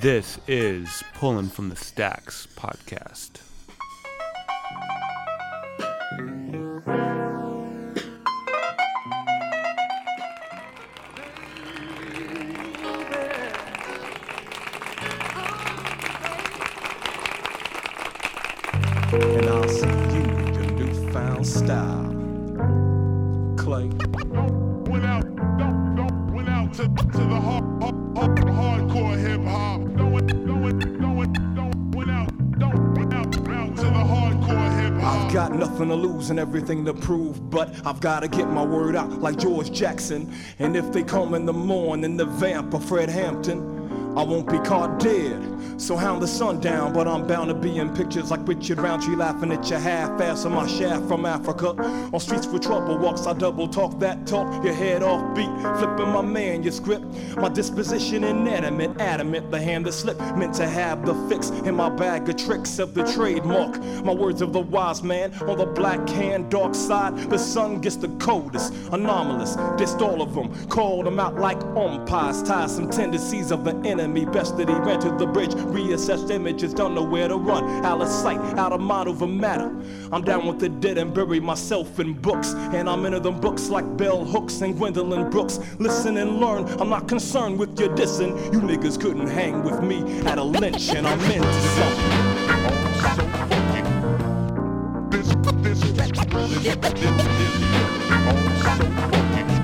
This is Pulling from the Stacks podcast. Nothing to lose and everything to prove, but I've gotta get my word out like George Jackson. And if they come in the morning, the vamp or Fred Hampton, I won't be caught dead. So hound the sun down, but I'm bound to be in pictures like Richard Roundtree laughing at your half-ass on my shaft from Africa. On streets for trouble walks, I double talk that talk, your head off beat, flipping my manuscript. My disposition inanimate, adamant, the hand that slipped, meant to have the fix in my bag of tricks of the trademark. My words of the wise man on the black hand, dark side, the sun gets the coldest, anomalous, dissed all of them, called them out like umpires, tied some tendencies of the enemy, best that he ran to the bridge, reassessed images, don't know where to run, out of sight, out of mind over matter. I'm down with the dead and bury myself in books, and I'm into them books like Bell Hooks and Gwendolyn Brooks. Listen and learn, I'm not concerned with your dissing. You niggas couldn't hang with me at a lynch, and I'm into something. So funky. This, this, this, this, this, this, all so funky. I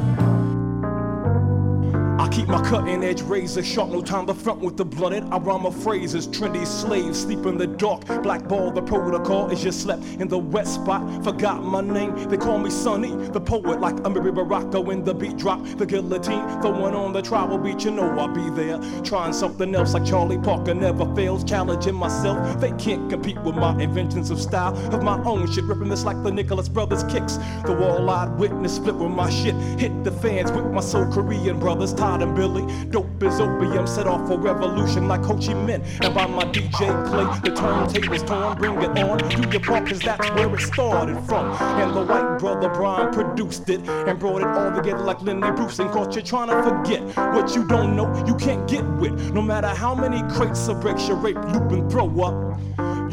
keep my cutting edge razor sharp, no time to front with the blunted. I rhyme my phrases, trendy slaves sleep in the dark. Blackball, the protocol is just slept in the wet spot. Forgot my name, they call me Sonny, the poet, like Amiri Baraka when the beat drop. The guillotine, the one on the tribal beach, you know I'll be there. Trying something else like Charlie Parker never fails, challenging myself. They can't compete with my inventions of style, of my own shit, ripping this like the Nicholas Brothers kicks. The wall-eyed witness split with my shit, hit the fans with my soul Korean brothers, Todd and Billy. Dope is opium, set off a revolution like Ho Chi Minh. And by my DJ play, the turntables torn, bring it on. Do your part, cause that's where it started from. And the white brother Brian produced it and brought it all together like Lenny Bruce. And caught you trying to forget what you don't know, you can't get with. No matter how many crates of bricks you rape, loop, and throw up.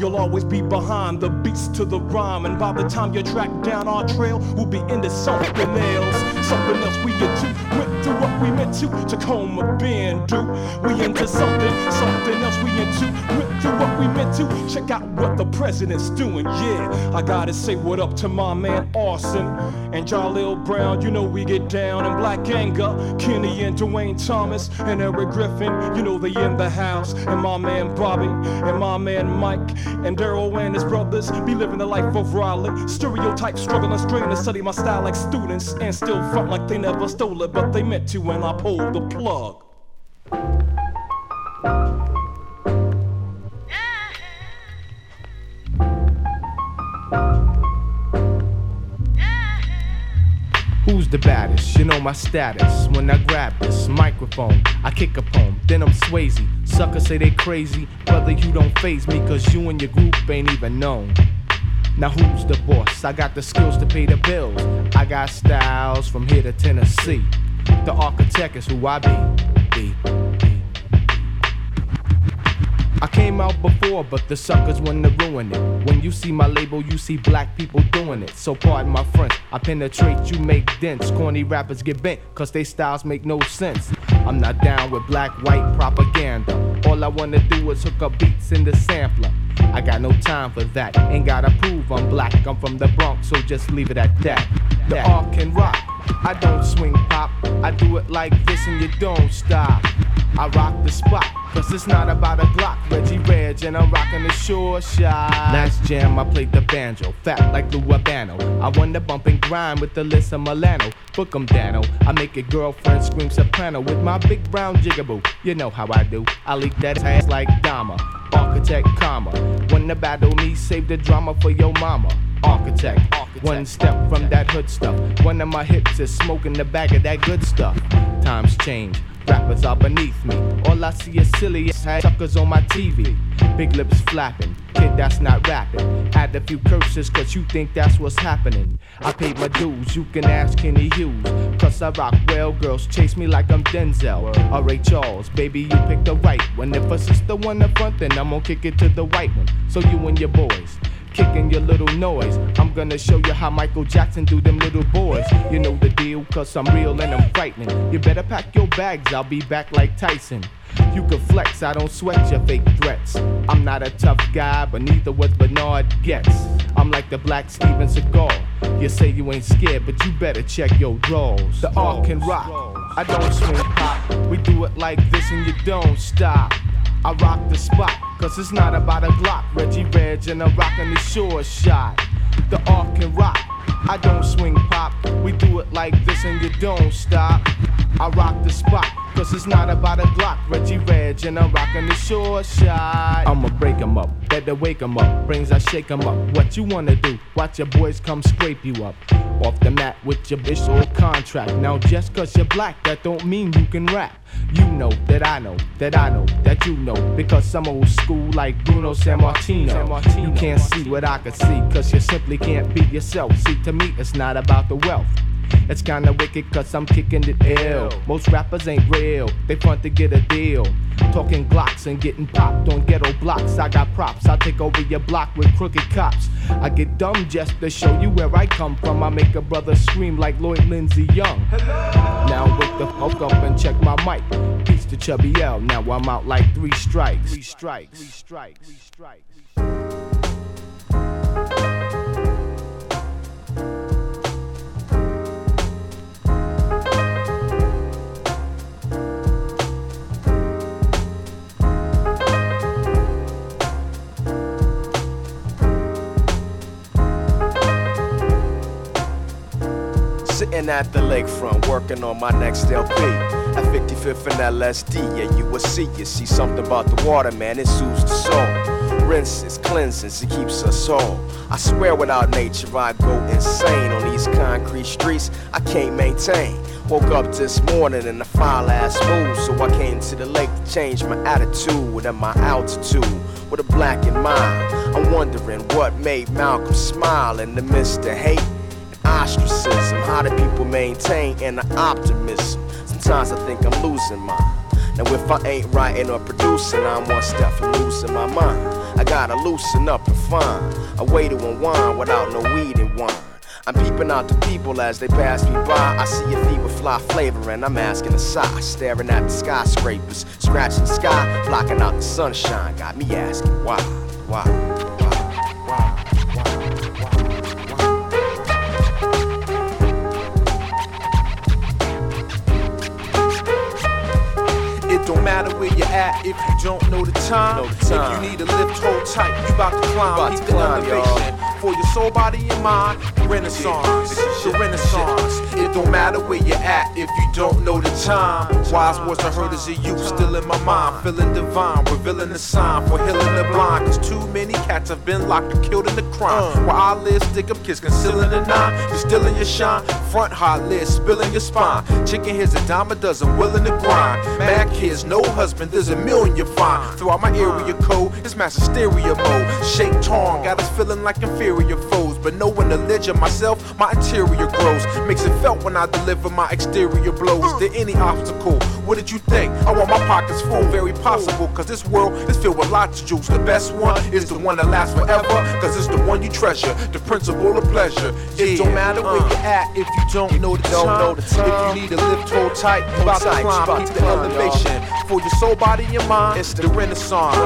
You'll always be behind the beats to the rhyme, and by the time you track down our trail, we'll be into something else. Something else we into. Went through what we meant to. Tacoma Bend do. We into something, something else we into. Went through what we meant to. Check out what the president's doing. Yeah, I gotta say what up to my man Arson and Jaleel Brown. You know we get down in Black Anger. Kenny and Dwayne Thomas and Eric Griffin. You know they in the house. And my man Bobby and my man Mike and Daryl and his brothers be living the life of Raleigh. Stereotype struggling strain to study my style like students and still front like they never stole it, but they meant to when I pulled the plug. Who's the baddest? You know my status. When I grab this microphone, I kick a poem, then I'm Swayze. Suckers say they crazy, brother, you don't phase me, cause you and your group ain't even known. Now who's the boss? I got the skills to pay the bills. I got styles from here to Tennessee. The architect is who I be. be, came out before, but the suckers wanna ruin it. When you see my label, you see black people doing it. So pardon my friends, I penetrate, you make dents. Corny rappers get bent, cause they styles make no sense. I'm not down with black, white propaganda. All I wanna do is hook up beats in the sampler. I got no time for that. Ain't gotta prove I'm black. I'm from the Bronx, so just leave it at that. The art can rock. I don't swing pop. I do it like this and you don't stop. I rock the spot, cause it's not about a Glock. Reggie Reg, and I'm rocking the sure shot. Last jam, I played the banjo, fat like Lou Albano. I won the bump and grind with Alyssa Milano. Book 'em Danno. I make a girlfriend scream soprano with my big brown jigaboo. You know how I do. I leak that ass like Dama. Architect, comma. When the battle me, save the drama for your mama. Architect, one step from that hood stuff. One of my hips is smoking the bag of that good stuff. Times change, rappers are beneath me. All I see is silly ass suckers on my TV. Big lips flapping, Kid, that's not rapping. Add a few curses, cause you think that's what's happening. I paid my dues, you can ask Kenny Hughes. Cause I rock well, girls chase me like I'm Denzel. Or Ray Charles, baby, you picked the right one. If a sister one in front, then I'm gonna kick it to the white one. So you and your boys kicking your little noise. I'm gonna show you how Michael Jackson do them little boys. You know the deal, cause I'm real and I'm frightening. You better pack your bags, I'll be back like Tyson. You can flex, I don't sweat your fake threats. I'm not a tough guy, but neither was Bernard Goetz. I'm like the black Steven Seagal. You say you ain't scared, but you better check your drawers. The arc can rock, I don't swing pop. We do it like this and you don't stop. I rock the spot, cause it's not about a Glock. Reggie Reg and I'm rocking the short shot. The arc can rock, I don't swing pop. We do it like this and you don't stop. I rock the spot, cause it's not about a Glock. Reggie Reg and I'm rocking the short shot. I'ma break 'em up, better wake 'em up. Brains I shake 'em up. What you wanna do? Watch your boys come scrape you up. Off the mat with your bitch or contract. Now just cause you're black, that don't mean you can rap. You know that I know, that I know, that you know. Because I'm old school like Bruno San Sammartino. You can't see what I can see, cause you simply can't be yourself. See, to me, it's not about the wealth. It's kinda wicked cause I'm kicking it ill. Most rappers ain't real, they front to get a deal. Talking Glocks and getting popped on ghetto blocks. I got props, I take over your block with crooked cops. I get dumb just to show you where I come from. I make a brother scream like Lloyd Lindsay Young. Now wake the fuck up and check my mic. Peace to Chubby L. Now I'm out like three strikes. Three strikes. Three strikes. Three strikes. At the lakefront, working on my next LP. At 55th and LSD, yeah, you will see. You see something about the water, man, it soothes the soul. Rinses, cleanses, it keeps us whole. I swear without nature, I go insane on these concrete streets. I can't maintain. Woke up this morning in a foul ass mood, so I came to the lake to change my attitude and my altitude with a black in mind. I'm wondering what made Malcolm smile in the midst of hate ostracism. How do people maintain inner optimism? Sometimes I think I'm losing mine. Now if I ain't writing or producing, I'm one step from losing my mind. I gotta loosen up and find a way to unwind without no weed and wine. I'm peeping out the people as they pass me by. I see a with fly flavor and I'm asking a sigh. Staring at the skyscrapers, scratching the sky, blocking out the sunshine. Got me asking why, why, matter where you're at if you don't know the time. Know the time. If you need a lift, hold tight. You about to climb. About Keep to the climb, elevation. For your soul, body, and mind, Renaissance. The Renaissance. It don't matter where you're at if you don't know the time. Wise words I heard as a youth, still in my mind. Feeling divine, revealing the sign for healing the blind. Cause too many cats have been locked and killed in the crime. Uh. Where I live, stick up kids concealing the nine. You're still in your shine. Front hot lid, spilling your spine. Chicken here's a dime a dozen, willing to grind. Mad kids, no husband, there's a million you find. Throughout my area code, it's master stereo mode. Shake torn, got us feeling like inferior foes. But knowing the ledge of myself, my interior grows. Makes it felt when I deliver my exterior blows. to any obstacle? What did you think? I want my pockets full, very possible. Cause this world is filled with lots of juice. The best one is the one that lasts forever. Cause it's the one you treasure. The principle of pleasure. It don't matter where you're at if you don't know the don't time. know the time. If you need a lift, hold tight. You about to tight, you climb, about keep to the climb, elevation. For your soul, body, and mind, It's the, the- Renaissance.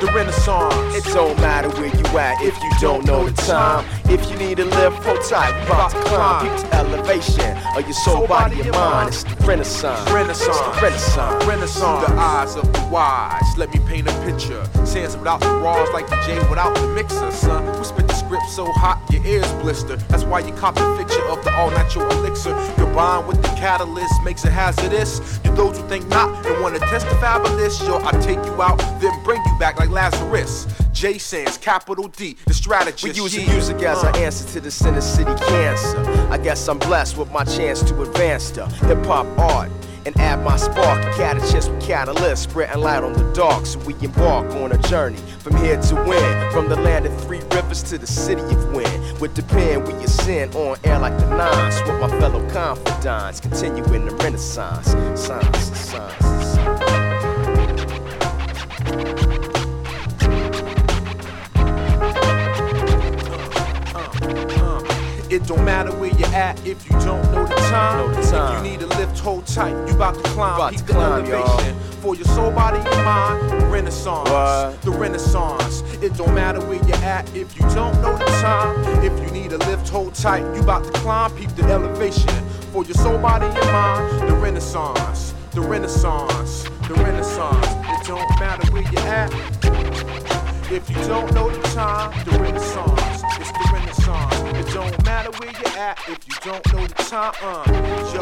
The Renaissance. It don't matter where you at if you don't know the time. If you need a lift, hold tight. We about to climb. The elevation of your soul, body, and mind. It's the Renaissance. Renaissance. It's the Renaissance. Renaissance. Through the eyes of the wise. Let me paint a picture. Sands without the raws, like the J without the mixer, son. We spit the script so hot, your ears blister. That's why you cop the picture of the all natural elixir. Combined with the catalyst makes it hazardous. You those who think not and wanna test the fabulous, yo, I take you out, then bring you back like Lazarus. J Sands, capital D, the strategist. We use yeah. music as Uh. our answer to the Center City cancer. I guess I'm blessed with my chance to advance the hip hop art and add my spark. Catechist with catalyst, spreading light on the dark. So we embark on a journey from here to win. From the land of three rivers to the city of wind. With the pen, we ascend on air like the nines. With my fellow confidants, continuing the renaissance. Science, Science, science. It don't matter where you're at if you don't know the time. Know the time. If you need a lift, hold tight. You about to climb. About Keep to the climb, elevation. For your soul, body, and mind, Renaissance. What? The Renaissance. It don't matter where you're at if you don't know the time. If you need a lift, hold tight. You about to climb. Keep the elevation. For your soul, body, and mind, the Renaissance. The Renaissance. The Renaissance. It don't matter where you're at. If you don't know the time, the Renaissance, it's the don't matter where you're at if you don't know the time. Uh, yo,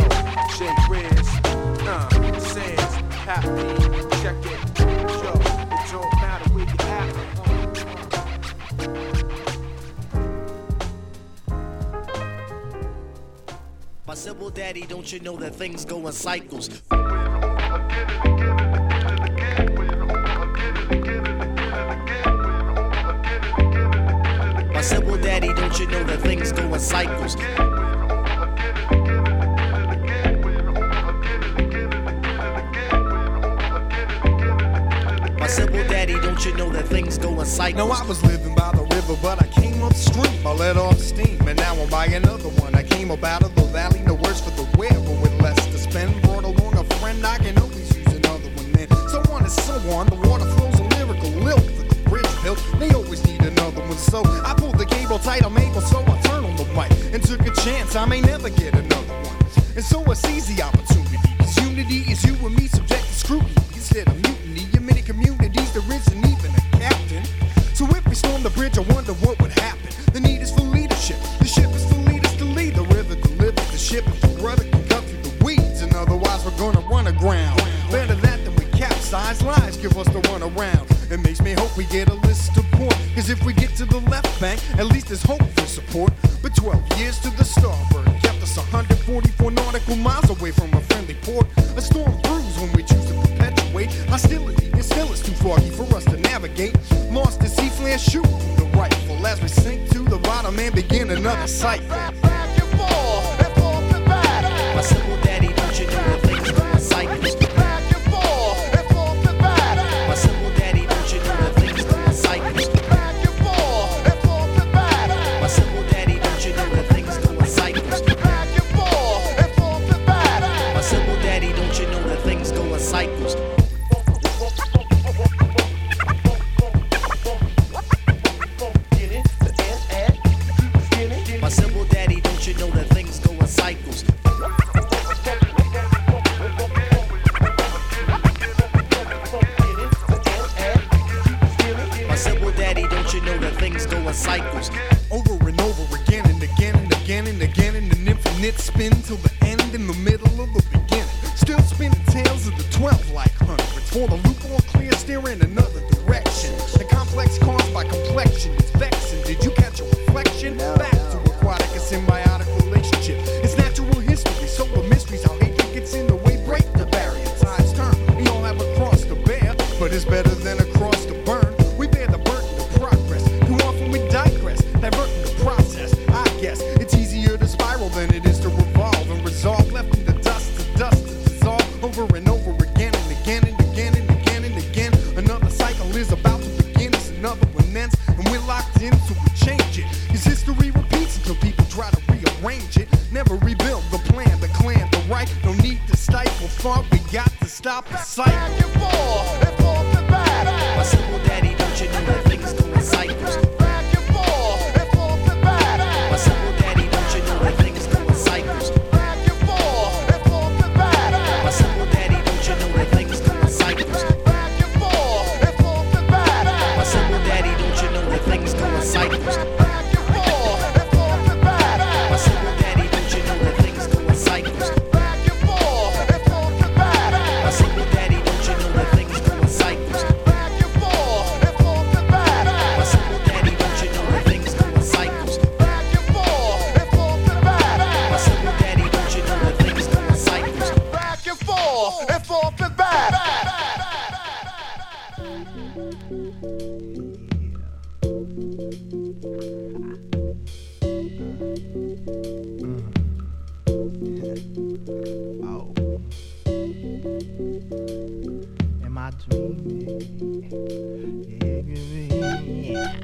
J Riz, uh, Sands, Happy, check it. Yo, it don't matter where you're at. Uh, My simple daddy, don't you know that things go in cycles? My simple daddy, don't you know that things go in cycles? My simple daddy, don't you know that things go in cycles? No, I was living by the river, but I came upstream. I let off steam, and now I'm by another one. I came up out of the valley, no words for the wear, but with less to spend. Brought along a friend, I can always use another one. Then so on and so on. The water flows a lyrical lilt They always need another one, so I pulled the cable tight. I'm able, so I turn on the mic and took a chance. I may never get another one, and so I seize the opportunity. Cause unity is you and me subject to scrutiny instead of mutiny. In many communities, there isn't even a captain. So if we storm the bridge, I wonder what would happen. The need is for leadership. The ship is for leaders to lead. The river delivers the ship if the brother can cut through the weeds. And otherwise, we're gonna run aground. Better that than we capsize. Lies give us the run around. It makes me hope we get a list of poor. Cause if we get to the left bank, at least there's hope for support. But 12 years to the starboard kept us 144 nautical miles away from a friendly port. A storm brews when we choose to perpetuate hostility. And still it's too foggy for us to navigate. Lost at sea, flare shoot the rifle as we sink to the bottom and begin another cycle. Infinite till the end in the middle of the beginning. Still spinning tails of the 12 like hundreds. For the loop all clear, steer in another direction. The complex caused by complexion is vexing. Did you catch a reflection? Back to aquatic, a symbiotic relationship.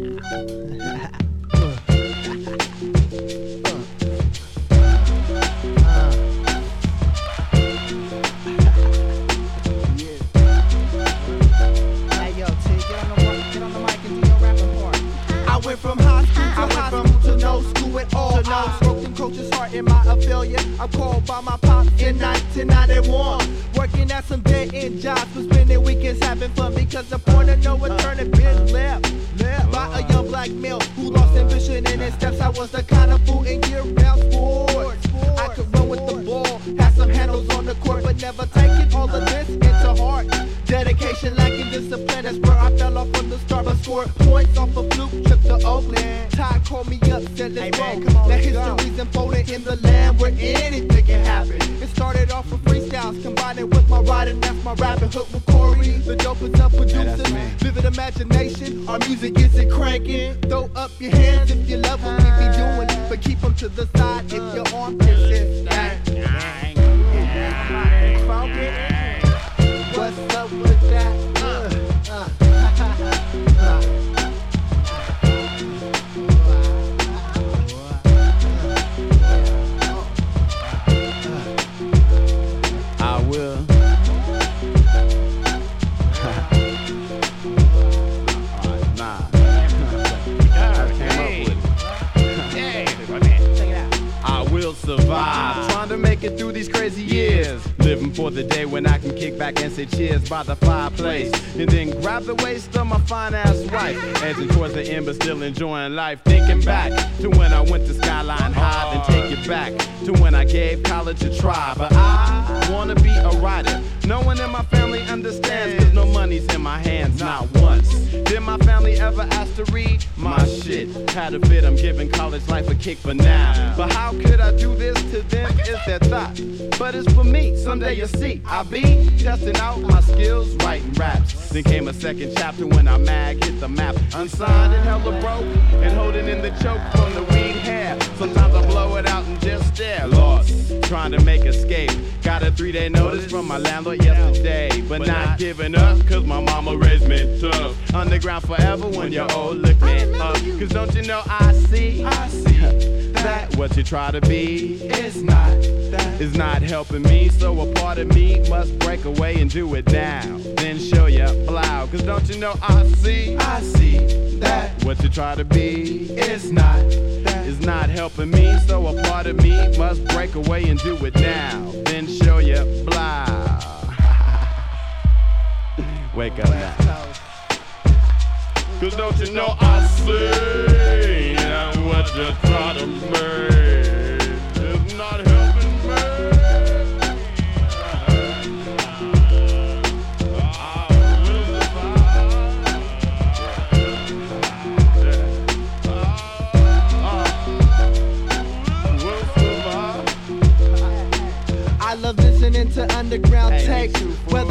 Yeah. was the But I wanna be a writer. No one in my family understands, cause no money's in my hands, not once. Did my family ever ask to read my shit? Had a fit, I'm giving college life a kick for now. But how could I do this to them? Is their thought. But it's for me, someday you'll see. I'll be testing out my skills, writing raps. Then came a second chapter when I mag hit the map. Unsigned and hella broke, and holding in the choke from the weed. Sometimes I blow it out and just stare. Lost, trying to make escape. Got a three day notice from my landlord yesterday. But not giving up, cause my mama raised me tough. Underground forever when you're old, look me up. Cause don't you know I see? I see that what you try to be is not that is not helping me. So a part of me must break away and do it now. Then show ya blow. Cause don't you know I see? I see that what you try to be is not that is not helping me. So a part of me must break away and do it now. Then show ya fly. Wake up now. Cause don't you know I see what you try to make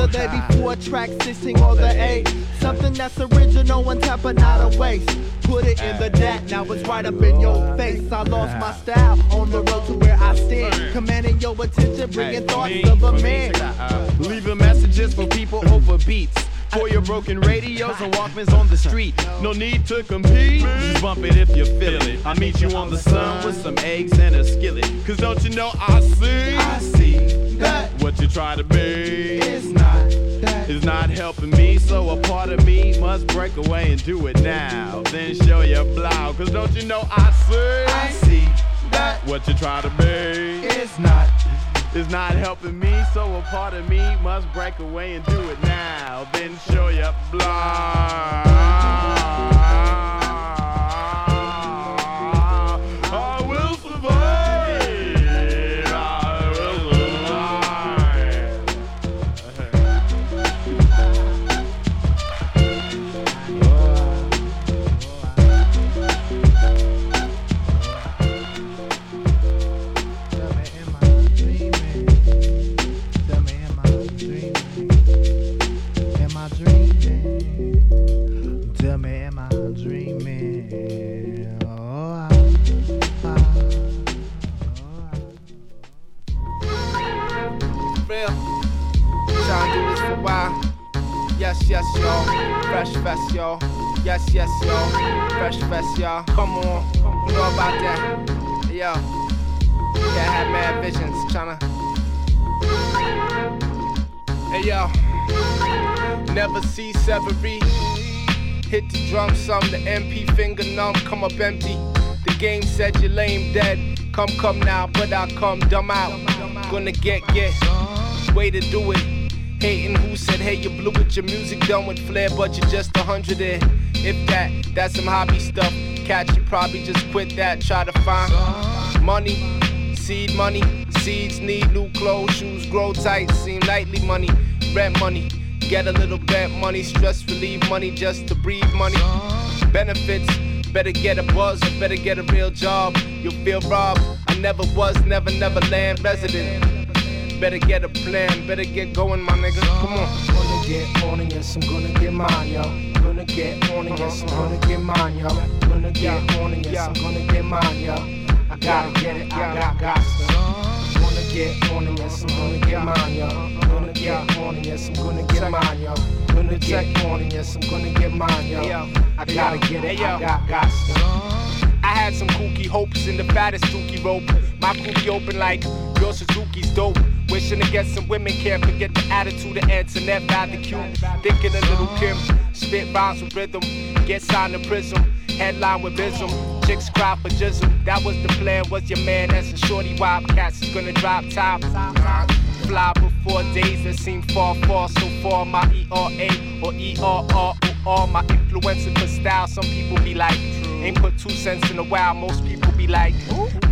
whether they be four tracks, 16 or the eight. Something that's original on top of not a waste. Put it in the net, now it's right up in your face. I lost my style on the road to where I stand, commanding your attention, bringing thoughts of a man. Leaving messages for people over beats. For your broken radios and Walkmans on the street. No need to compete. Just bump it if you feel it. I meet you on the sun with some eggs and a skillet. Cause don't you know I see? I see that what you try to be is is not helping me. So a part of me must break away and do it now. Then show your blow. Cause don't you know I see? I see that what you try to be is not is not helping me, so a part of me must break away and do it now. Then show your blood. Yes, yo. Fresh fest, yo. Yes, yes, yo. Fresh fest, y'all. Come on. You know about that. Yo. Can't have mad visions. Tryna. Hey, yo. Never see Severy. Hit the drum some, the MP finger numb, come up empty. The game said you lame dead. Come, come now, but I come dumb out. Gonna get, get. Way to do it. Hating who said, hey, you blew it, your music done with flair, but you're just a hundred in. If that, that's some hobby stuff. Catch you probably just quit that, try to find money, seed money. Seeds need new clothes, shoes grow tight, seem nightly money, rent money. Get a little bit money, stress relief money just to breathe money. Benefits, better get a buzz or better get a real job. You'll feel robbed. I never was, never, never land resident. Better get a plan, better get going, my nigga. Come on. Gonna get on and yes, I'm gonna get mine, yo. Gonna get on and yes, I'm gonna get mine, yo. Gonna get on and yes, I'm gonna get mine, yo. I gotta get it, I got, got to. Gonna get on and yes, I'm gonna get mine, yo. Gonna get on and yes, I'm gonna get mine, yo. Gonna get on and yes, I'm gonna get mine, yo. I gotta get it, I got, got to. I had some kooky hopes in the fattest dookie rope. My kooky open like your Suzuki's dope. Wishing to get some women, can't forget the attitude of Valley Q. Thinking a little Kim, spit rhymes with rhythm, get signed to Prism, headline with Bism. Chicks cry for jism. That was the plan, was your man, that's a shorty wild cats is gonna drop top. Fly before days that seem far, far, so far. My ERA or ERR or my influencing for style. Some people be like, ain't put two cents in a while. Most people be like,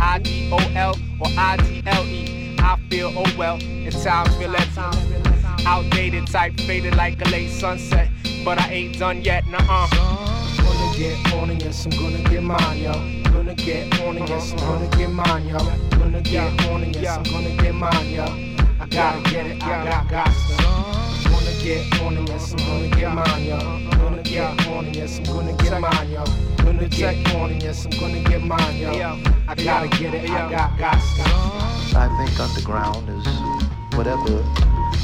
I-D-O-L or I-D-L-E. I feel oh well, in times feel empty. Outdated type, faded like a late sunset. But I ain't done yet, nuh-uh. Gonna get on and yes, I'm gonna get mine, yo. Gonna get on and yes, I'm gonna get mine, yo. Gonna get on and yes, I'm gonna get mine, yo. I gotta get it, I got, got to. Gonna get on and yes, I'm gonna get mine, yo. Gonna get on and yes, I'm gonna get mine, yo. Gonna get on and yes, I'm gonna get mine, yo. I gotta get it, I got, got. I think underground is whatever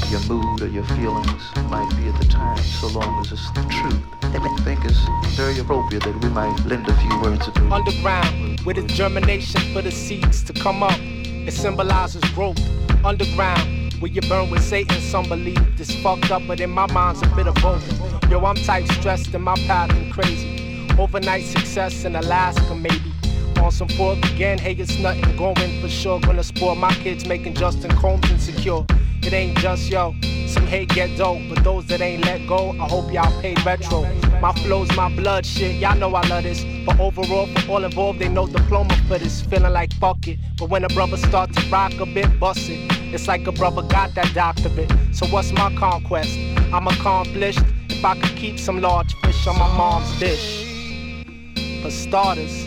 your mood or your feelings might be at the time, so long as it's the truth. I think it's very appropriate that we might lend a few words of truth. Underground, with its germination for the seeds to come up. It symbolizes growth. Underground, where you burn with Satan. Some believe this fucked up, but in my mind's a bit of both. Yo, I'm tight stressed and my path and crazy. Overnight success in Alaska, maybe. On some fourth again, hey, it's nothing going for sure. Gonna spoil my kids making Justin Combs insecure. It ain't just yo, some hate get dope, but those that ain't let go, I hope y'all pay retro. My flow's my blood shit, y'all know I love this. But overall, for all involved, they no diploma for this. Feeling like fuck it. But when a brother start to rock a bit, bust it. It's like a brother got that doctorate. So what's my conquest? I'm accomplished if I could keep some large fish on my mom's dish. For starters.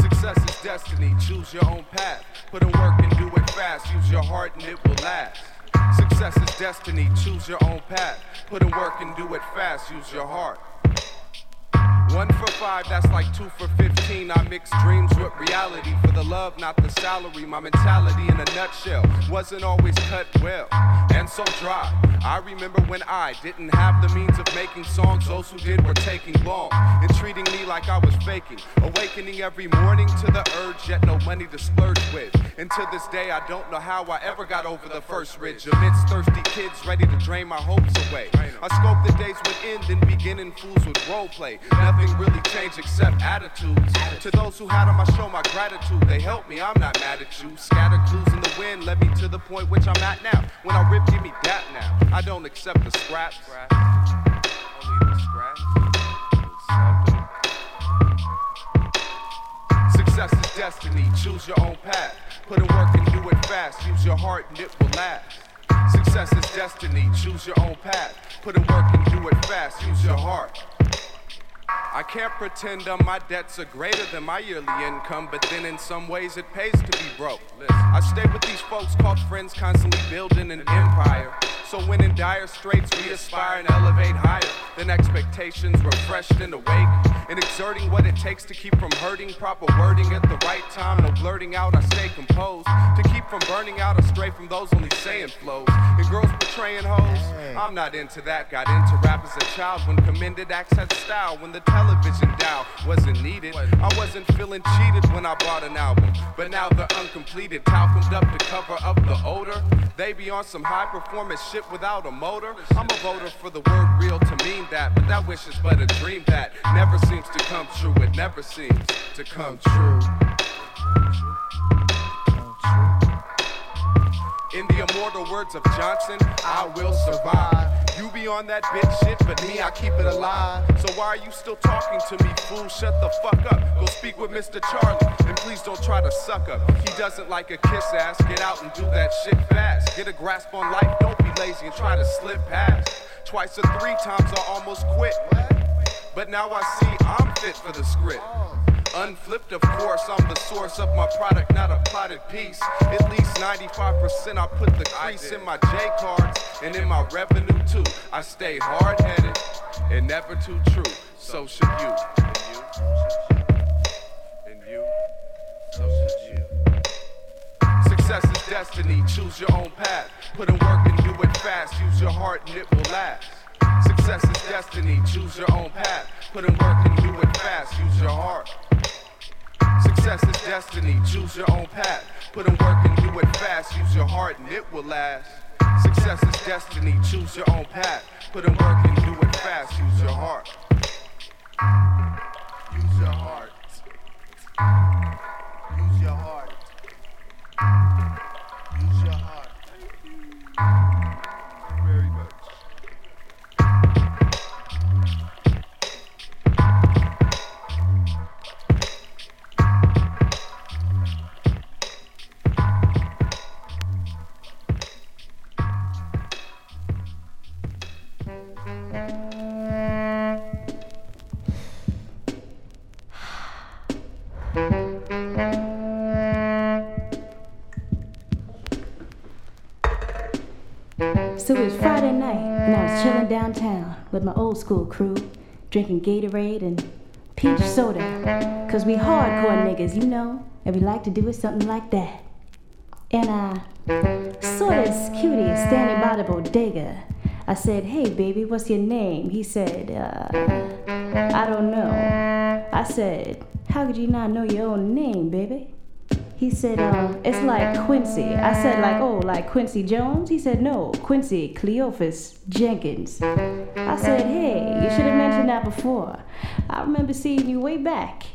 Success is destiny, choose your own path. Put in and it will last. Success is destiny, choose your own path. Put in work and do it fast, use your heart. One for five, that's like two for fifteen. I mix dreams with reality for the love, not the salary. My mentality in a nutshell wasn't always cut well and so dry. I remember when I didn't have the means of making songs, those who did were taking long and treating me like I was faking. Awakening every morning to the urge, yet no money to splurge with. And to this day, I don't know how I ever got over the first ridge amidst thirsty kids ready to drain my hopes away. I scope the days would end, then beginning fools would role play. Nothing really changed except attitudes. To those who had them, I show my gratitude. They helped me, I'm not mad at you. Scattered clues in the wind led me to the point which I'm at now. When I rip, give me that now. I don't accept the scraps. Success is destiny, choose your own path. Put in work and do it fast. Use your heart and it will last. Success is destiny, choose your own path. Put in work and do it fast. Use your heart. I can't pretend uh, my debts are greater than my yearly income, but then in some ways it pays to be broke. I stay with these folks called friends, constantly building an empire. So when in dire straits, we aspire and elevate higher than expectations, refreshed and awake. And exerting what it takes to keep from hurting, proper wording at the right time, no blurting out, I stay composed. To keep from burning out, astray from those only saying flows. And girls portraying hoes, I'm not into that. Got into rap as a child when commended acts had style. When the television dial wasn't needed, I wasn't feeling cheated when I bought an album. But now the uncompleted talcumed up to cover up the odor. They be on some high performance shit without a motor. I'm a voter for the word real to mean that, but that wish is but a dream that never seems to come true. It never seems to come true. In the immortal words of Johnson, I will survive. You be on that bitch shit, but me, I keep it alive. So why are you still talking to me, fool? Shut the fuck up. Go speak with Mr. Charlie, and please don't try to suck up. He doesn't like a kiss ass. Get out and do that shit fast. Get a grasp on life, don't be lazy and try to slip past. Twice or three times I almost quit. But now I see I'm fit for the script. Unflipped, of course, I'm the source of my product, not a plotted piece. At least 95% I put the crease in my J cards and in my revenue too. I stay hard headed and never too true. So should you. And you. So should you. Success is destiny. Choose your own path. Put in work and do it fast. Use your heart and it will last. Success is destiny. Choose your own path. Put in work and do it fast. Use your heart. Success is destiny. Choose your own path. Put in work and do it fast. Use your heart and it will last. Success is destiny. Choose your own path. Put in work and do it fast. Use your heart. With my old school crew, drinking Gatorade and peach soda. Cause we hardcore niggas, you know, and we like to do it something like that. And I saw this cutie standing by the bodega. I said, Hey baby, what's your name? He said, uh, I don't know. I said, How could you not know your own name, baby? He said, uh, it's like Quincy. I said, like, oh, like Quincy Jones? He said, no, Quincy Cleophas Jenkins. I said, hey, you should have mentioned that before. I remember seeing you way back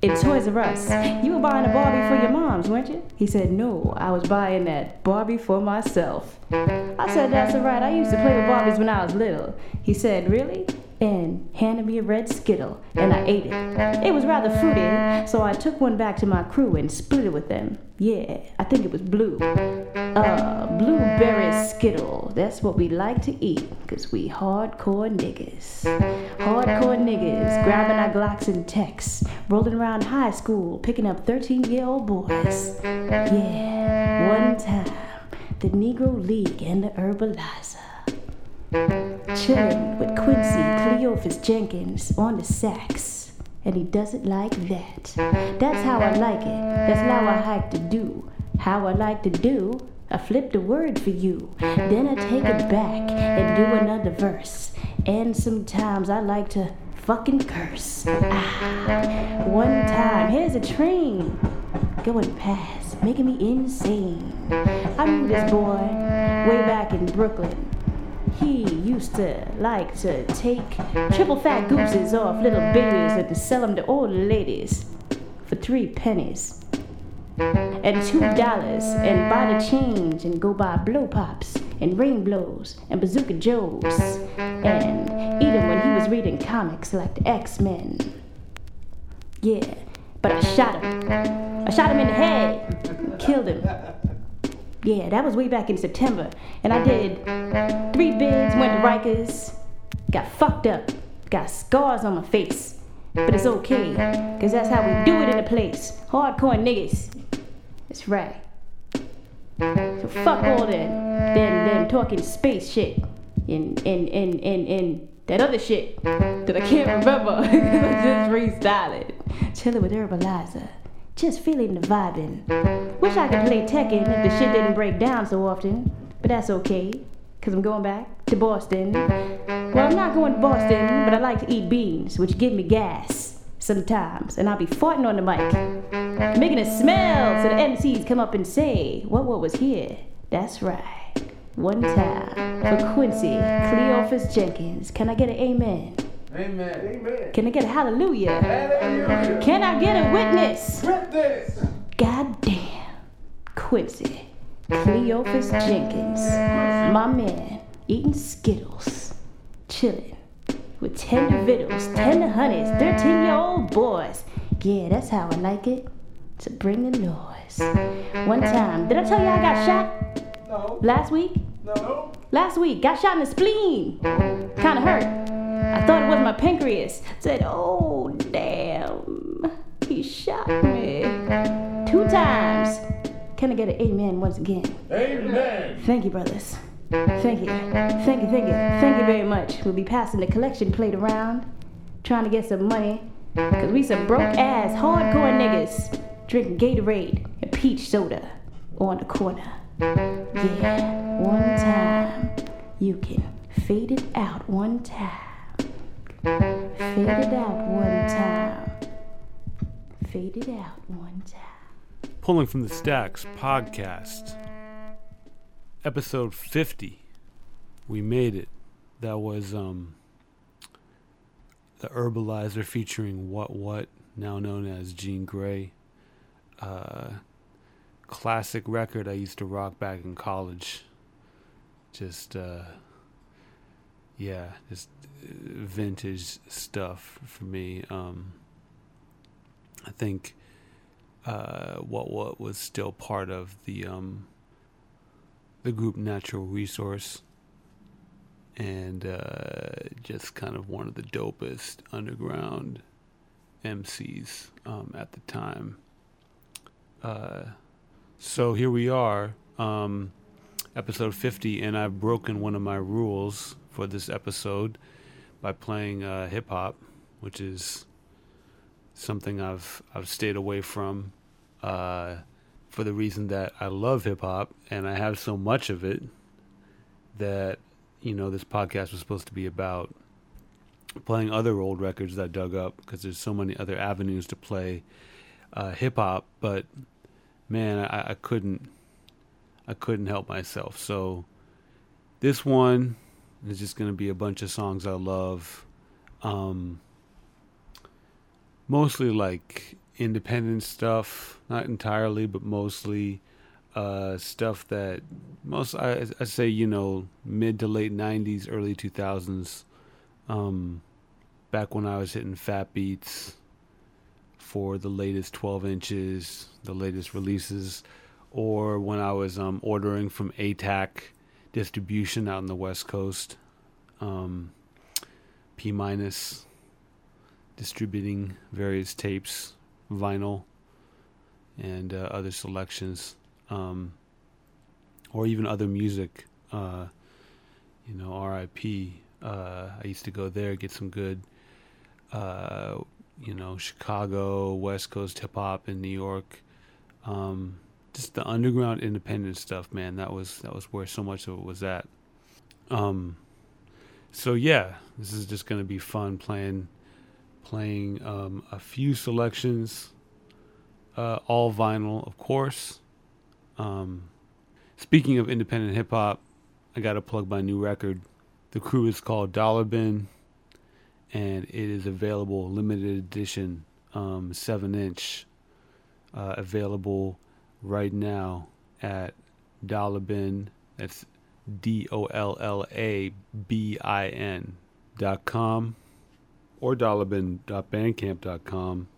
in Toys R Us. You were buying a Barbie for your mom's, weren't you? He said, no, I was buying that Barbie for myself. I said, that's all right. I used to play with Barbies when I was little. He said, really? And handed me a red Skittle, and I ate it. It was rather fruity, so I took one back to my crew and split it with them. Yeah, I think it was blue. Uh, blueberry Skittle. That's what we like to eat, cause we hardcore niggas. Hardcore niggas, grabbing our Glocks and techs, rolling around high school, picking up 13 year old boys. Yeah, one time, the Negro League and the Herbaliser. Chillin' with Quincy Cleophas Jenkins on the sax. And he does it like that. That's how I like it. That's how I like to do. How I like to do. I flip the word for you. Then I take it back and do another verse. And sometimes I like to fucking curse. Ah, one time, here's a train going past, making me insane. I knew this boy way back in Brooklyn. He used to like to take triple fat gooses off little babies and to sell them to old ladies for three pennies and two dollars and buy the change and go buy blow pops and rain blows and bazooka joes and eat when he was reading comics like the X-Men. Yeah, but I shot him. I shot him in the head, killed him. Yeah, that was way back in September. And I uh-huh. did three bids, went to Rikers, got fucked up, got scars on my face. But it's okay, cause that's how we do it in the place. Hardcore niggas. That's right. So fuck all that, them, them talking space shit and, and, and, and, and that other shit that I can't remember. I just freestyling. Chilling with Herbaliser. Just feeling the vibing. Wish I could play Tekken if the shit didn't break down so often. But that's okay, cause I'm going back to Boston. Well, I'm not going to Boston, but I like to eat beans, which give me gas sometimes. And I'll be farting on the mic, making it smell so the MCs come up and say, What, what was here? That's right. One time for Quincy Cleophas Jenkins. Can I get an amen? Amen. Amen. Can I get a hallelujah? Hallelujah. Can I get a witness? Witness. God damn. Quincy Cleophas Jenkins. My man, eating Skittles. Chilling with tender victuals, tender honeys, 13 year old boys. Yeah, that's how I like it. To bring the noise. One time, did I tell you I got shot? No. Last week? No. Last week, got shot in the spleen. Kinda hurt. I thought it was my pancreas. Said, oh, damn. He shot me. Two times. Can I get an amen once again? Amen. Thank you, brothers. Thank you. Thank you, thank you. Thank you very much. We'll be passing the collection plate around, trying to get some money. Cause we some broke ass, hardcore niggas drinking Gatorade and peach soda on the corner. Yeah, one time. You can fade it out one time. Fade it out one time. Fade it out one time. Pulling from the Stacks podcast, episode 50. We made it. That was um the Herbaliser featuring What What, now known as Jean Grae. Uh, classic record I used to rock back in college. Just uh, yeah, just uh, vintage stuff for me. Um, I think uh, what what was still part of the um, the group Natural Resource, and uh, just kind of one of the dopest underground MCs um, at the time. Uh, so here we are, um, episode 50, and I've broken one of my rules for this episode by playing uh, hip hop, which is something I've I've stayed away from uh, for the reason that I love hip hop and I have so much of it that you know this podcast was supposed to be about playing other old records that I dug up because there's so many other avenues to play uh, hip hop, but man, I, I couldn't I couldn't help myself. So this one is just gonna be a bunch of songs I love. Um, mostly like independent stuff, not entirely, but mostly uh, stuff that most I, I say you know mid to late '90s, early 2000s. Um, back when I was hitting fat beats for the latest 12 inches, the latest releases, or when I was um, ordering from ATAC distribution out in the West Coast. Um, P minus distributing various tapes, vinyl, and uh, other selections, um, or even other music. Uh, you know, RIP. Uh, I used to go there, get some good, uh, you know, Chicago, West Coast hip hop in New York. Um, just the underground independent stuff, man. That was that was where so much of it was at. Um, so yeah, this is just gonna be fun playing playing um, a few selections, uh, all vinyl, of course. Um, speaking of independent hip hop, I got to plug my new record. The crew is called Dollar Bin, and it is available limited edition, um, seven inch, uh, available right now at Dollar Bin. That's D O L L A B I N dot com or dollarbin.bandcamp.com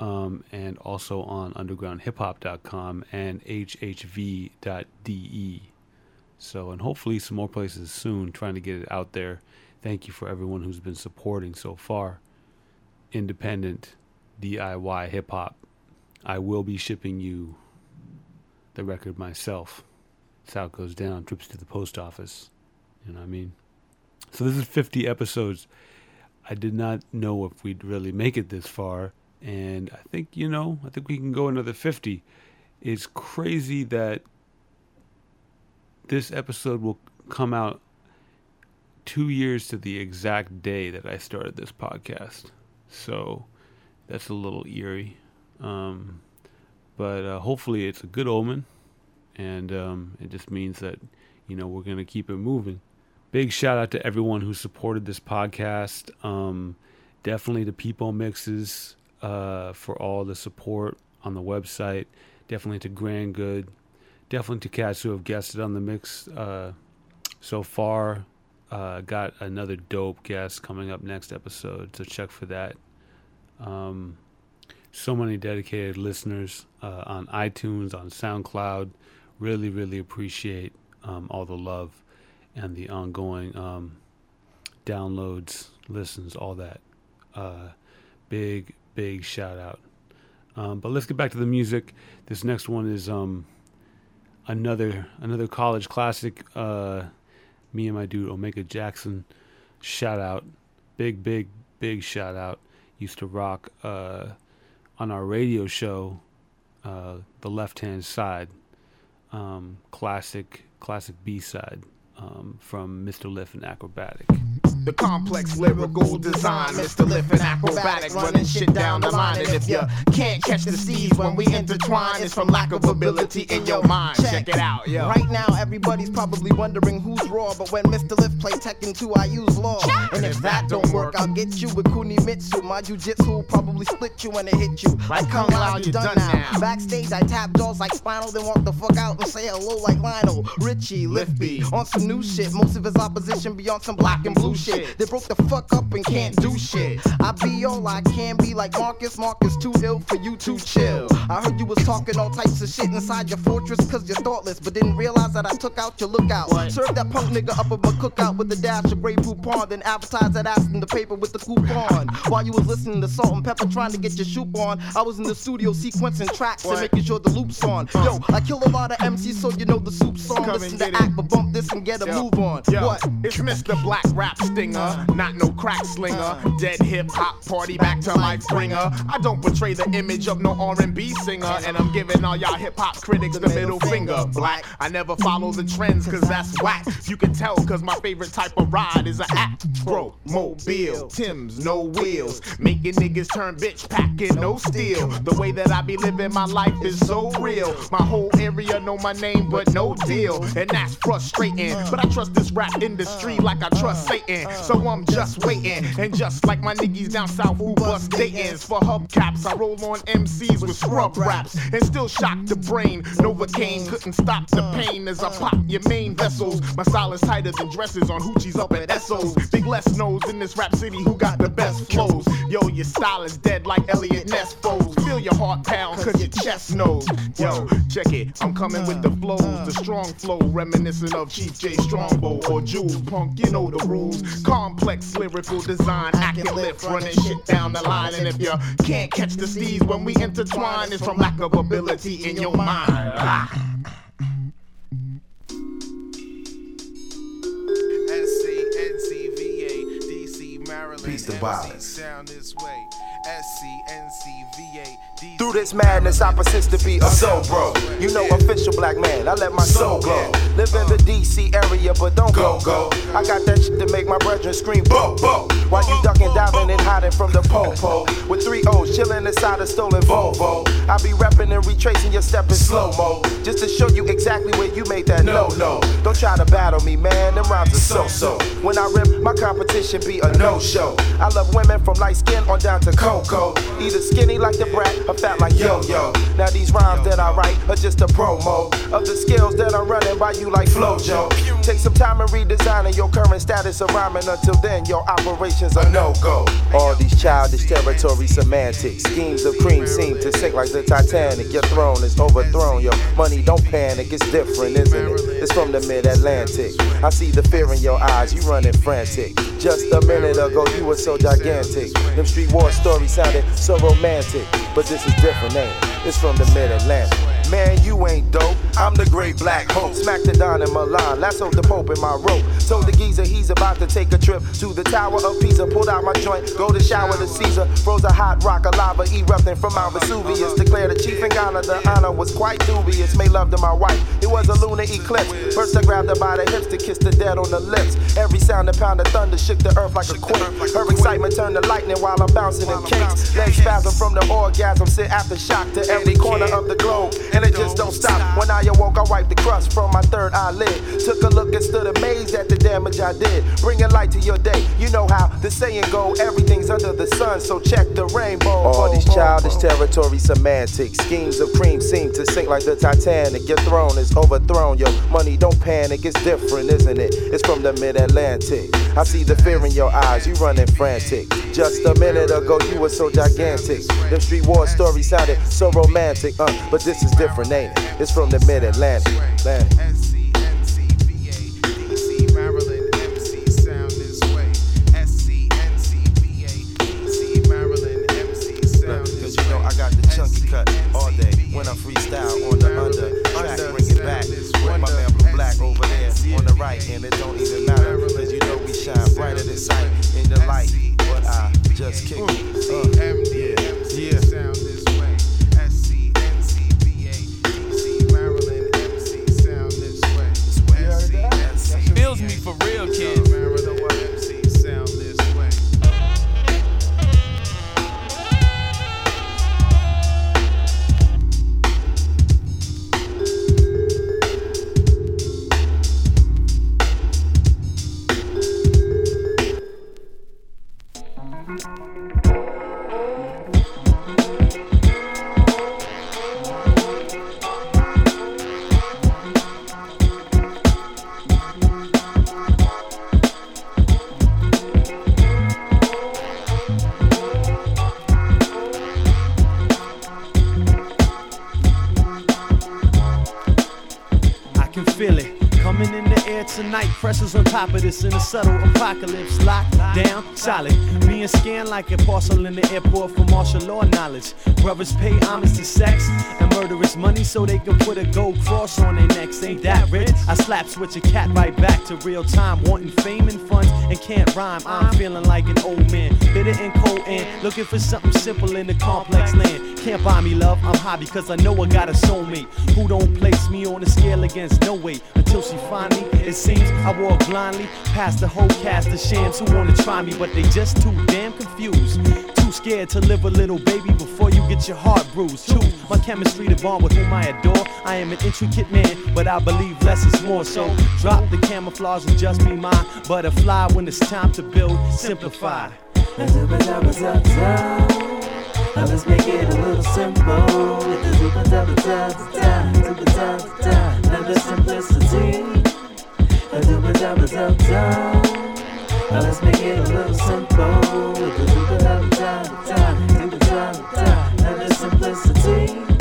um, and also on undergroundhiphop.com and hhv.de. So, and hopefully some more places soon, trying to get it out there. Thank you for everyone who's been supporting so far. Independent DIY hip hop. I will be shipping you the record myself. That's it goes down. Trips to the post office. You know what I mean? So this is 50 episodes. I did not know if we'd really make it this far, and I think you know, I think we can go another 50. It's crazy that this episode will come out two years to the exact day that I started this podcast. So that's a little eerie. Um, but uh, hopefully it's a good omen, and um, it just means that you know we're gonna keep it moving. Big shout out to everyone who supported this podcast. Um, definitely to People Mixes uh, for all the support on the website. Definitely to Grand Good. Definitely to cats who have guested on the mix uh, so far. Uh, got another dope guest coming up next episode, so check for that. Um, so many dedicated listeners uh, on iTunes, on SoundCloud. Really, really appreciate um, all the love and the ongoing um, downloads, listens, all that. Uh, big, big shout out. Um, but let's get back to the music. This next one is um, another another college classic. Uh, me and my dude Omega Jackson. Shout out, big, big, big shout out. Used to rock uh, on our radio show, uh, the left hand side, um, classic, classic B side um, from Mr. Lif and Akrobatik. The complex lyrical design, Mr. Lif and Akrobatik, running shit down the line. And if you can't catch the seeds when we intertwine, it's from lack of ability in your mind. Check it out, yo. Right now, everybody's probably wondering who's raw, but when Mr. Lif play Tekken 2, I use law. And if that don't work, I'll get you with Kunimitsu. My jujitsu will probably split you when it hit you. Like Kung Lao, you done now. Backstage, I tap jaws like Spinal, then walk the fuck out and say hello like Lionel. Richie, Lift B, on some new shit. Most of his opposition be on some black and blue shit. They broke the fuck up and can't do shit. I be all I can be like Marcus. Marcus too ill for you to chill. I heard you was talking all types of shit inside your fortress cause you're thoughtless, but didn't realize that I took out your lookout. Served that punk nigga up at my cookout with a dash of Grey Poupon, then advertised that ass in the paper with the coupon. While you was listening to Salt and Pepa trying to get your shoop on, I was in the studio sequencing tracks and making sure the loop's on. Yo, I kill a lot of MCs so you know the soup's on. Come Listen to act, but bump this and get a Yo. move on. Yo, What? It's Mr. Black Rap Stinger, not no crack slinger. Dead hip hop party back to Mike Springer. I don't portray the image of no R&B singer, and I'm giving all y'all hip hop critics the middle finger. Black, I never follow the trends cause that's whack. You can tell cause my favorite type of ride is a Acro mobile. Tim's no wheels, making niggas turn bitch packing no steel. The way that I be living my life is so real. My whole area know my name but no deal, and that's frustrating. But I trust this rap industry like I trust Satan, so I'm just waiting. And just like my niggas down south who bust Dayton's for hubcaps, I roll on MCs with scrub raps and still shock the brain. Novocaine couldn't stop the pain as I pop your main vessels. My style is tighter than dresses on hoochies up at Essos. Big Les knows in this rap city who got the best flows. Yo, your style is dead like Eliot Ness foes. Feel your heart pound cause your chest knows. Yo, check it. I'm coming with the flows, the strong flow, reminiscent of Chief Jay Strongbow or Jules Punk. You know the rules. Complex lyrical design, acting lift, running shit down the line. And if you can't catch the steeds when we intertwine, it's from lack of ability in your mind. Ah. SC, NCVA, DC, Maryland. Peace to MC violence. Sound this way. SC, Through this madness, I persist to be a soul bro. You know, official black man, I let my soul glow. Live in the DC area, but don't go, go. I got that shit to make my brethren scream, bo, bo. While you ducking, diving, and hiding from the po-po. With three O's, chilling inside a stolen Volvo. I be repping and retracing your step in slow-mo. Just to show you exactly where you made that no-no. Don't try to battle me, man, them rhymes are so-so. When I rip, my competition be a no-show. I love women from light skin on down to cocoa. Either skinny like the brat or fat like yo-yo. Now these rhymes that I write are just a promo of the skills that I'm running by you like Flojo. Take some time and redesigning your current status of rhyming. Until then, your operations are no-go. All these childish territory semantics, schemes of cream seem to sink like the Titanic. Your throne is overthrown. Your money don't panic. It's different, isn't it? It's from the mid-Atlantic. I see the fear in your eyes. You running frantic. Just a minute ago, you were so gigantic. Them street war stories sounded so romantic, but this is different, ain't it? It's from the mid-Atlantic. Man, you ain't dope. I'm the great black hope. Smack the Don in Milan, lassoed the Pope in my rope. Told the geezer he's about to take a trip to the Tower of Pisa. Pulled out my joint, go to shower the Caesar. Froze a hot rock of lava erupting from Mount Vesuvius. Declared the chief in Ghana, the honor was quite dubious. Made love to my wife, it was a lunar eclipse. First I grabbed her by the hips to kiss the dead on the lips. Every sound a pound of thunder shook the earth like a quake. Her excitement turned to lightning while I'm bouncing in cakes. Legs spasm from the orgasm, sit after shock to every corner of the globe. And it just don't stop. When I awoke, I wiped the crust from my third eyelid. Took a look and stood amazed at the damage I did. Bringing light to your day. You know how the saying go, everything's under the sun, so check the rainbow. All these childish territory semantics. Schemes of cream seem to sink like the Titanic. Your throne is overthrown. Your money don't panic. It's different, isn't it? It's from the mid Atlantic. I see the fear in your eyes. You running frantic. Just a minute ago, you were so gigantic. The street war story sounded so romantic. Uh, but this is different, ain't it? It's from the mid Atlantic. Maryland, MC sound this way. SCNCBA, Maryland, MC sound Cause you know I got the chunky cut all day when I freestyle on the under track. Bring it back with my man Blue Black over there on the right, and it don't even matter. Cause you know we shine brighter than sight in the light. But I just kick it. Uh, yeah, yeah. Top of this in a subtle apocalypse. Locked down, solid. Being scanned like a parcel in the airport for martial law knowledge. Brothers pay homage so they can put a gold cross on their necks. Ain't that rich? I slap switch a cat right back to real time. Wanting fame and funds and can't rhyme. I'm feeling like an old man. Bitter and cold and looking for something simple in the complex land. Can't buy me love, I'm high because I know I got a soulmate who don't place me on the scale against no weight until she find me. It seems I walk blindly past the whole cast of shams who wanna try me, but they just too damn confused. Too scared to live a little baby before you get your heart bruised. Choose my chemistry to bond with whom I adore. I am an intricate man, but I believe less is more. So drop the camouflage and just be my butterfly when it's time to build. Simplify. Now let's make it a little simple with the super double da da da super da da. Now the simplicity. A super double da da. Now let's make it a little simple da da da da. Now the simplicity. A da da.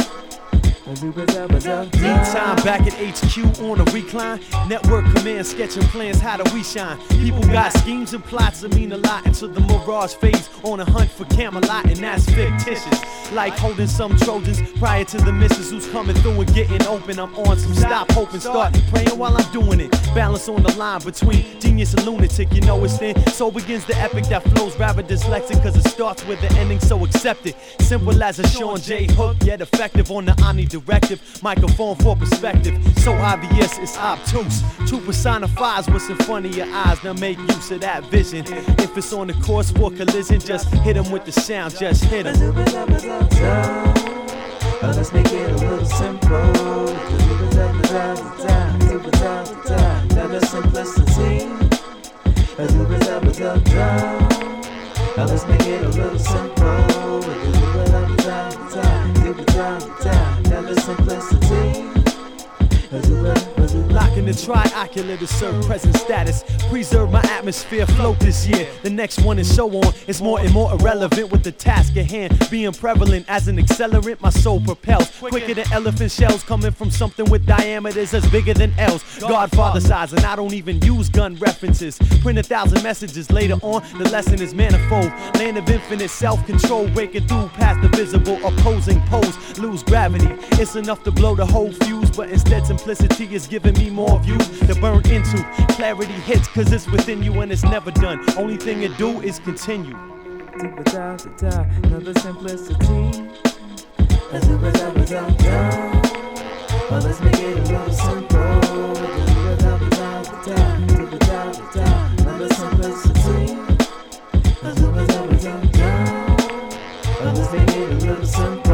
Meantime, back at HQ on a recline. Network command sketching plans, how do we shine? People got schemes and plots that mean a lot until the mirage fades on a hunt for Camelot, and that's fictitious. Like holding some Trojans prior to the missus who's coming through and getting open. I'm on some stop, hoping, start praying while I'm doing it. Balance on the line between genius and lunatic, you know it's thin. So begins the epic that flows rather dyslexic, cause it starts with the ending so accepted. Simple as a Sean J. Hook, yet effective on the omnidirective. Microphone for perspective, so obvious it's obtuse. Two personifies what's in front of your eyes, now make use of that vision. If it's on the course for collision, just hit 'em with the sound, just hit 'em. Now let's make it a little simple. Now the simplicity. Now let's make it a little simple. Simplicity. Locking the triocular to serve present status. Preserve my atmosphere, float this year. The next one is so on. It's more and more irrelevant with the task at hand. Being prevalent as an accelerant, my soul propels. Quicker than elephant shells coming from something with diameters as bigger than L's. Godfather size, and I don't even use gun references. Print a thousand messages later on, the lesson is manifold. Land of infinite self control, breaking through past the visible, opposing pose. Lose gravity, it's enough to blow the whole fuse, but instead simplicity is giving me more of you to burn into. Clarity hits, cause it's within you and it's never done. Only thing it do is continue. Another simplicity. Well, let's make it a little simple. Another simplicity. Well, let's make it a little simple.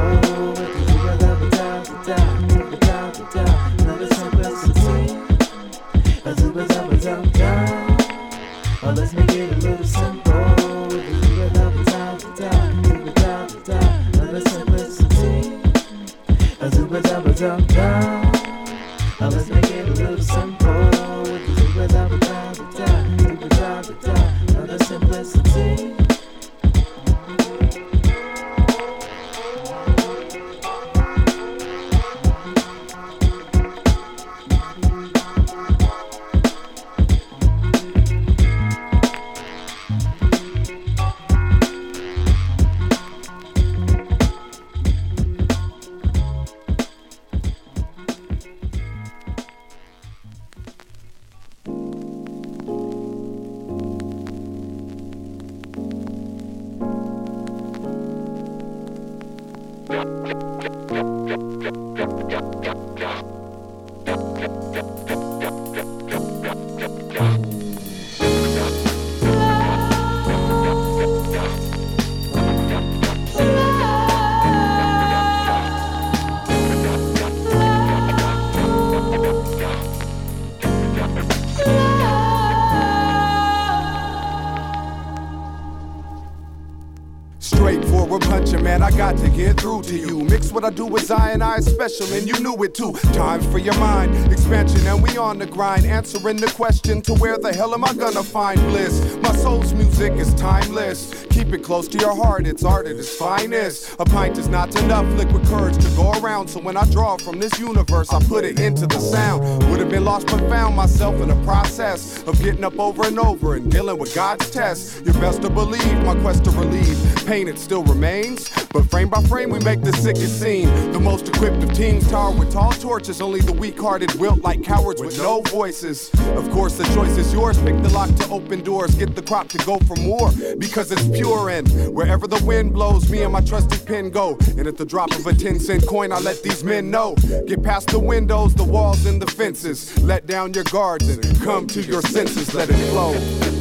What I do Zion, Special, and you knew it too. Time for your mind, expansion, and we on the grind. Answering the question to where the hell am I gonna find bliss? My soul's music is timeless. Keep it close to your heart, it's art at its finest. A pint is not enough liquid courage to go around, so when I draw from this universe, I put it into the sound. Would have been lost but found myself in the process of getting up over and over and dealing with God's test. You're best to believe my quest to relieve pain, it still remains. But frame by frame, we make the sickest scene. The most equipped of teams tower with tall torches, only the weak hearted wilt like cowards with no voices. Of course, the choice is yours. Pick the lock to open doors, get the crop to go for more because it's pure. And wherever the wind blows, me and my trusty pen go. And at the drop of a 10 cent coin, I let these men know. Get past the windows, the walls, and the fences. Let down your guards and come to your senses. Let it flow.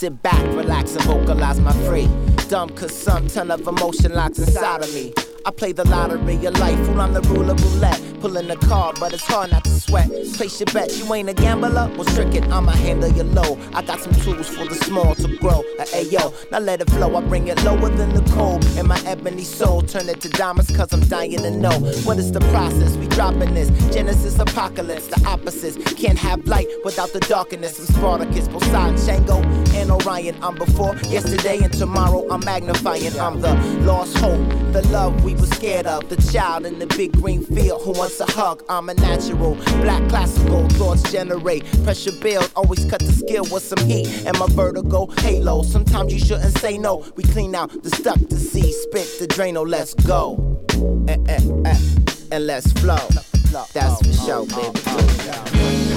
Sit back, relax, and vocalize my free. Dumb cause some ton of emotion locks inside of me. I play the lottery of life, fool, I'm the ruler roulette. Pulling the card, but it's hard not to sweat. Place your bet, you ain't a gambler? Well, strict it, I'ma handle your low. I got some tools for the small to grow. Uh, Ayo, now let it flow, I bring it lower than the cold. In my ebony soul, turn it to diamonds, cause I'm dying to know. What is the process? We dropping this. Genesis, apocalypse, the opposites. Can't have light without the darkness. I'm Spartacus, Poseidon, Shango, and Orion. I'm before yesterday and tomorrow. I'm magnifying. I'm the lost hope, the love we were scared of. The child in the big green field who wants a hug. I'm a natural, black classical. Thoughts generate, pressure build. Always cut the skill with some heat. And my vertigo halo. Sometimes you shouldn't say no. We clean out the stuck to see. Spit the Drano, let's go. Eh, eh, eh, and let's flow. That's for sure, baby.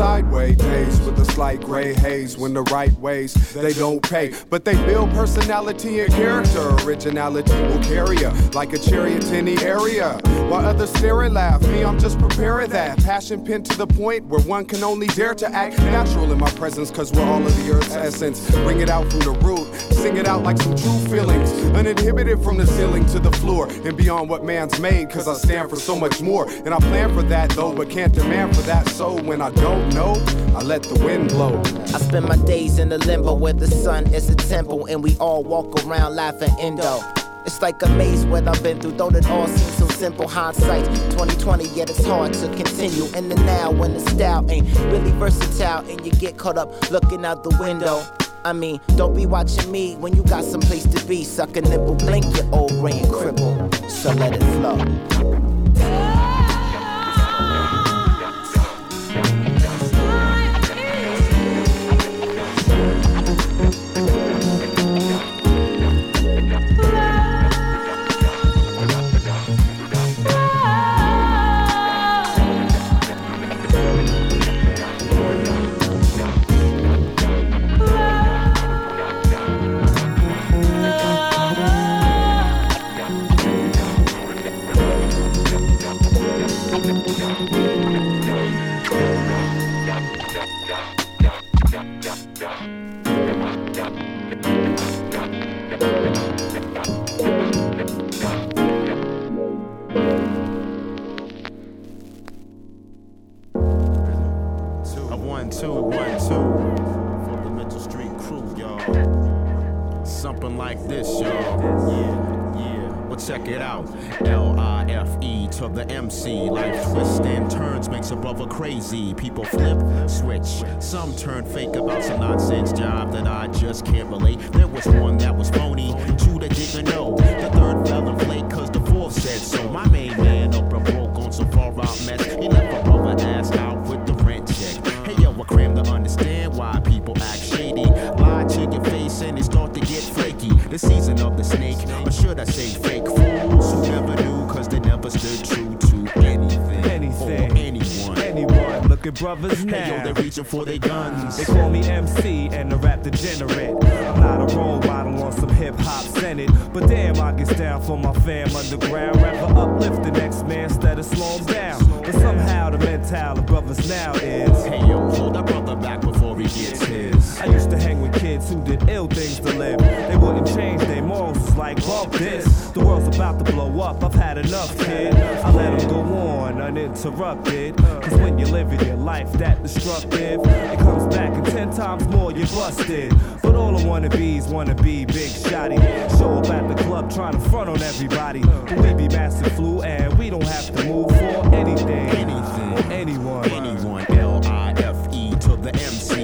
Sideway days with a slight gray haze when the right ways they don't pay. But they build personality and character. Originality will carry like a chariot in the area. While others stare and laugh, me, I'm just preparing that. Passion pinned to the point where one can only dare to act natural in my presence, cause we're all of the earth's essence. Bring it out from the root, sing it out like some true feelings. Uninhibited from the ceiling to the floor and beyond what man's made, cause I stand for so much more. And I plan for that though, but can't demand for that. So when I don't know, I let the wind blow. I spend my days in the limbo where the sun is a temple and we all walk around laughing indo. It's like a maze what I've been through, though it all seems so simple. Hindsight 2020, yet it's hard to continue in the now when the style ain't really versatile and you get caught up looking out the window. I mean, don't be watching me when you got some place to be. Suck a nipple, blink your old brain cripple. So let it flow. Brothers now. Hey yo, they're reaching for their guns. They call me MC and the rap degenerate. I'm not a role model on some hip hop senate, but damn, I get down for my fam underground. Rather uplift the next man instead of slow him down. But somehow the mental of brothers now is. Hey yo, hold that brother back before he gets his. I used to hang with kids who did ill things to live. They wouldn't change morals. It's like, fuck this. The world's about to blow up. I've had enough, kid. I let them go on uninterrupted. Cause when you're living your life that destructive, it comes back and ten times more you're busted. But all the wannabes wanna be big shotty. Show up at the club trying to front on everybody. But we be massive flu and we don't have to move for anything. Anything. Anyone. Anyone. L I F E to the MC. Twists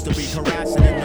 cops to be harassing in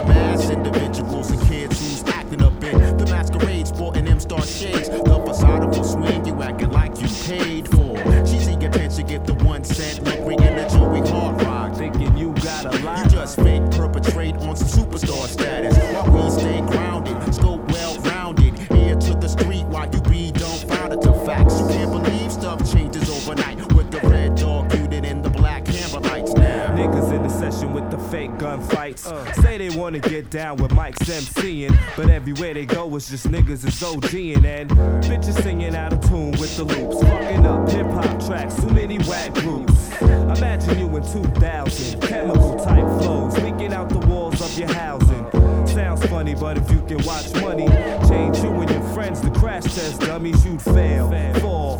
gunfights. Say they wanna get down with Mike's MCing, but everywhere they go it's just niggas is OGing and bitches singing out of tune with the loops. Fucking up hip hop tracks, too many whack groups. Imagine you in 2000, chemical type flows, leaking out the walls of your housing. Sounds funny, but if you can watch money, change you and your friends to crash test dummies, you'd fail, fall,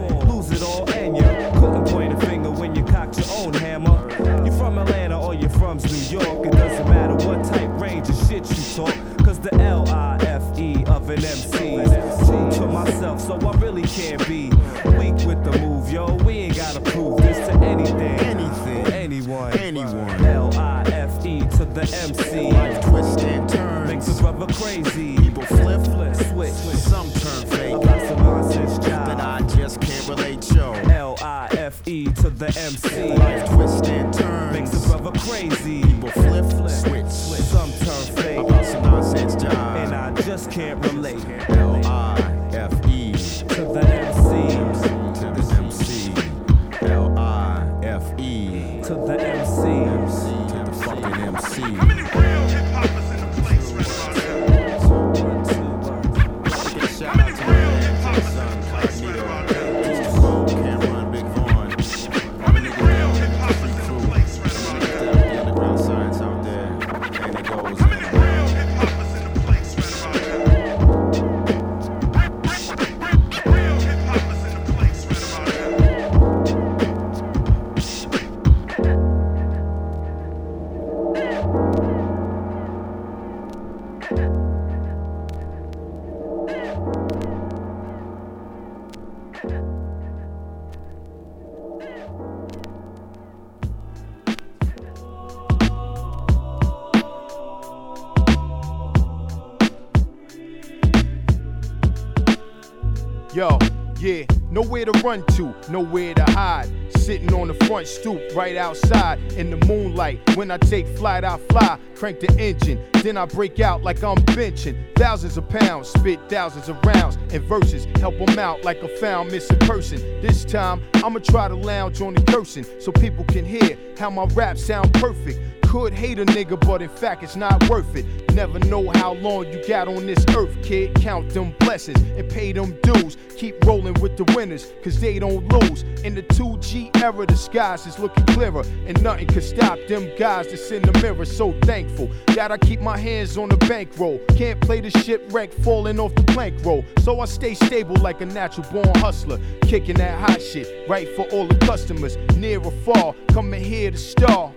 run to, nowhere to hide. Sitting on the front stoop right outside in the moonlight. When I take flight, I fly, crank the engine. Then I break out like I'm benching. Thousands of pounds, spit thousands of rounds and verses. Help them out like a found missing person. This time, I'ma try to lounge on the cursing so people can hear how my raps sound perfect. Could hate a nigga, but in fact, it's not worth it. Never know how long you got on this earth, kid. Count them blessings and pay them dues. Keep rolling with the winners, cause they don't lose. In the 2G era, the skies is looking clearer, and nothing can stop them guys that's in the mirror. So thankful that I keep my hands on the bankroll. Can't play the shipwreck falling off the plank roll. So I stay stable like a natural born hustler. Kicking that hot shit right for all the customers, near or far. Coming here to star.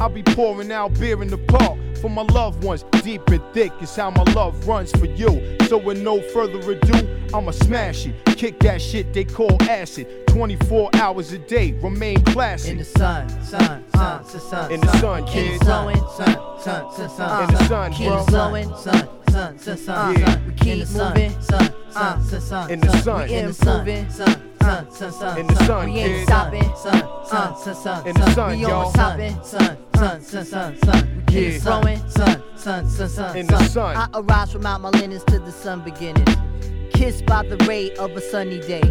I'll be pouring out beer in the park for my loved ones. Deep and thick is how my love runs for you. So with no further ado, I'ma smash it. Kick that shit they call acid. 24 hours a day, remain classic. In the sun, sun, uh, sun, sun, sun. In the sun, kids. In the Sun, sun, sun, sun, sun. In the sun, keep bro. blowing, sun, sun, sun, sun, Yeah. sun. We keep moving, sun, sun, sun, sun. In the sun. We in the sun, sun, sun, sun, sun. In the sun, We ain't stopping, sun, sun, sun, sun. In the sun, We on stopping, sun, sun, sun, sun, sun. We keep growing, sun, sun, sun, sun. In the sun. I arise from out my linens to the sun beginning. Kissed by the ray of a sunny day.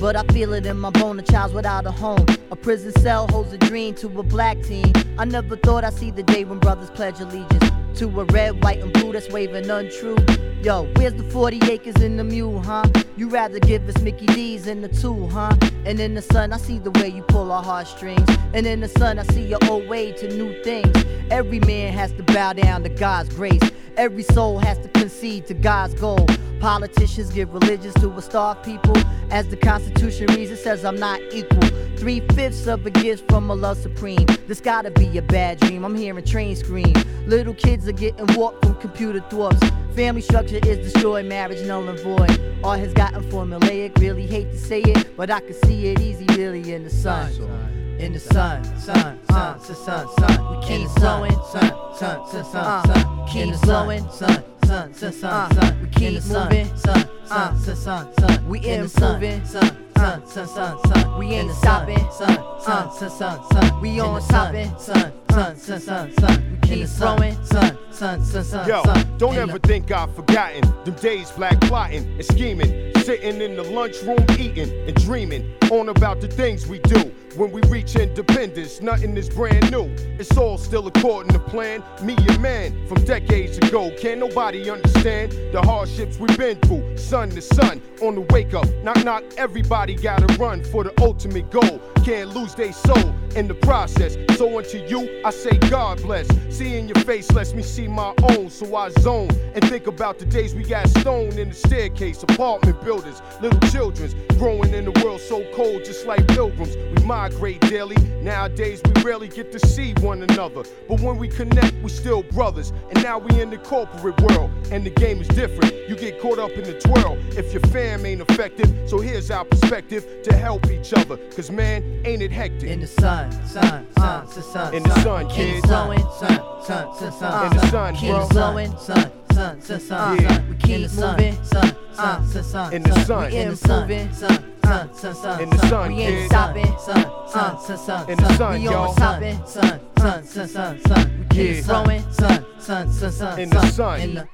But I feel it in my bone, a child's without a home. A prison cell holds a dream to a black teen. I never thought I'd see the day when brothers pledge allegiance to a red, white, and blue that's waving untrue. Yo, where's the 40 acres in the mule, huh? You rather give us Mickey D's in the two, huh? And in the sun, I see the way you pull our heartstrings. And in the sun, I see your old way to new things. Every man has to bow down to God's grace. Every soul has to concede to God's goal. Politicians give religions to a starved people. As the Constitution reads, it says I'm not equal. Three fifths of a gift from a love supreme. This gotta be a bad dream. I'm hearing trains scream. Little kids are getting warped from computer thwarts. Family structure is destroyed, marriage null and void. All has gotten formulaic. Really hate to say it, but I can see it easy, really, in the sun. In the sun, sun, sun, sun, sun, sun. We keep blowing, sun, sun, sun, sun, sun. Keep blowing, sun, sun, sun, sun, sun. We keep moving, sun, sun, sun, sun, sun. We in the moving, sun, sun, sun, sun, sun. We ain't stopping, sun, sun, sun, sun, sun. We on stopping, sun, sun, sun, sun, sun. We keep growing, sun, sun, sun, sun, Yo, sun. don't ever think I've forgotten them days black plotting and scheming, sitting in the lunchroom eating and dreaming on about the things we do. When we reach independence, nothing is brand new. It's all still according to plan. Me, and man, from decades ago. Can't nobody understand the hardships we've been through. Sun to sun, on the wake up. Knock, knock, everybody gotta run for the ultimate goal. Can't lose their soul in the process. So unto you, I say God bless. Seeing your face lets me see my own, so I zone and think about the days we got stoned in the staircase. Apartment buildings, little children's growing in the world so cold, just like pilgrims. We migrate daily. Nowadays we rarely get to see one another, but when we connect, we still brothers. And now we in the corporate world, and the game is different. You get caught up in the twirl if your fam ain't effective. So here's our perspective to help each other. Cause man, Ain't it hectic? In the sun, sun, sun, sun, sun. In the sun, Keep kid. blowing, sun, sun, sun, sun. In the sun, bro. blowing, sun, sun, sun, sun. Yeah. We keep moving, sun, sun, sun, sun. In the sun. We improving, sun, sun, sun, sun. In the sun, We ain't stopping, sun, sun, sun, sun. In the sun, We y'all. stopping, sun, sun, sun, sun, sun. We keep Yeah. sun, sun, sun, sun. In the sun. sun. In the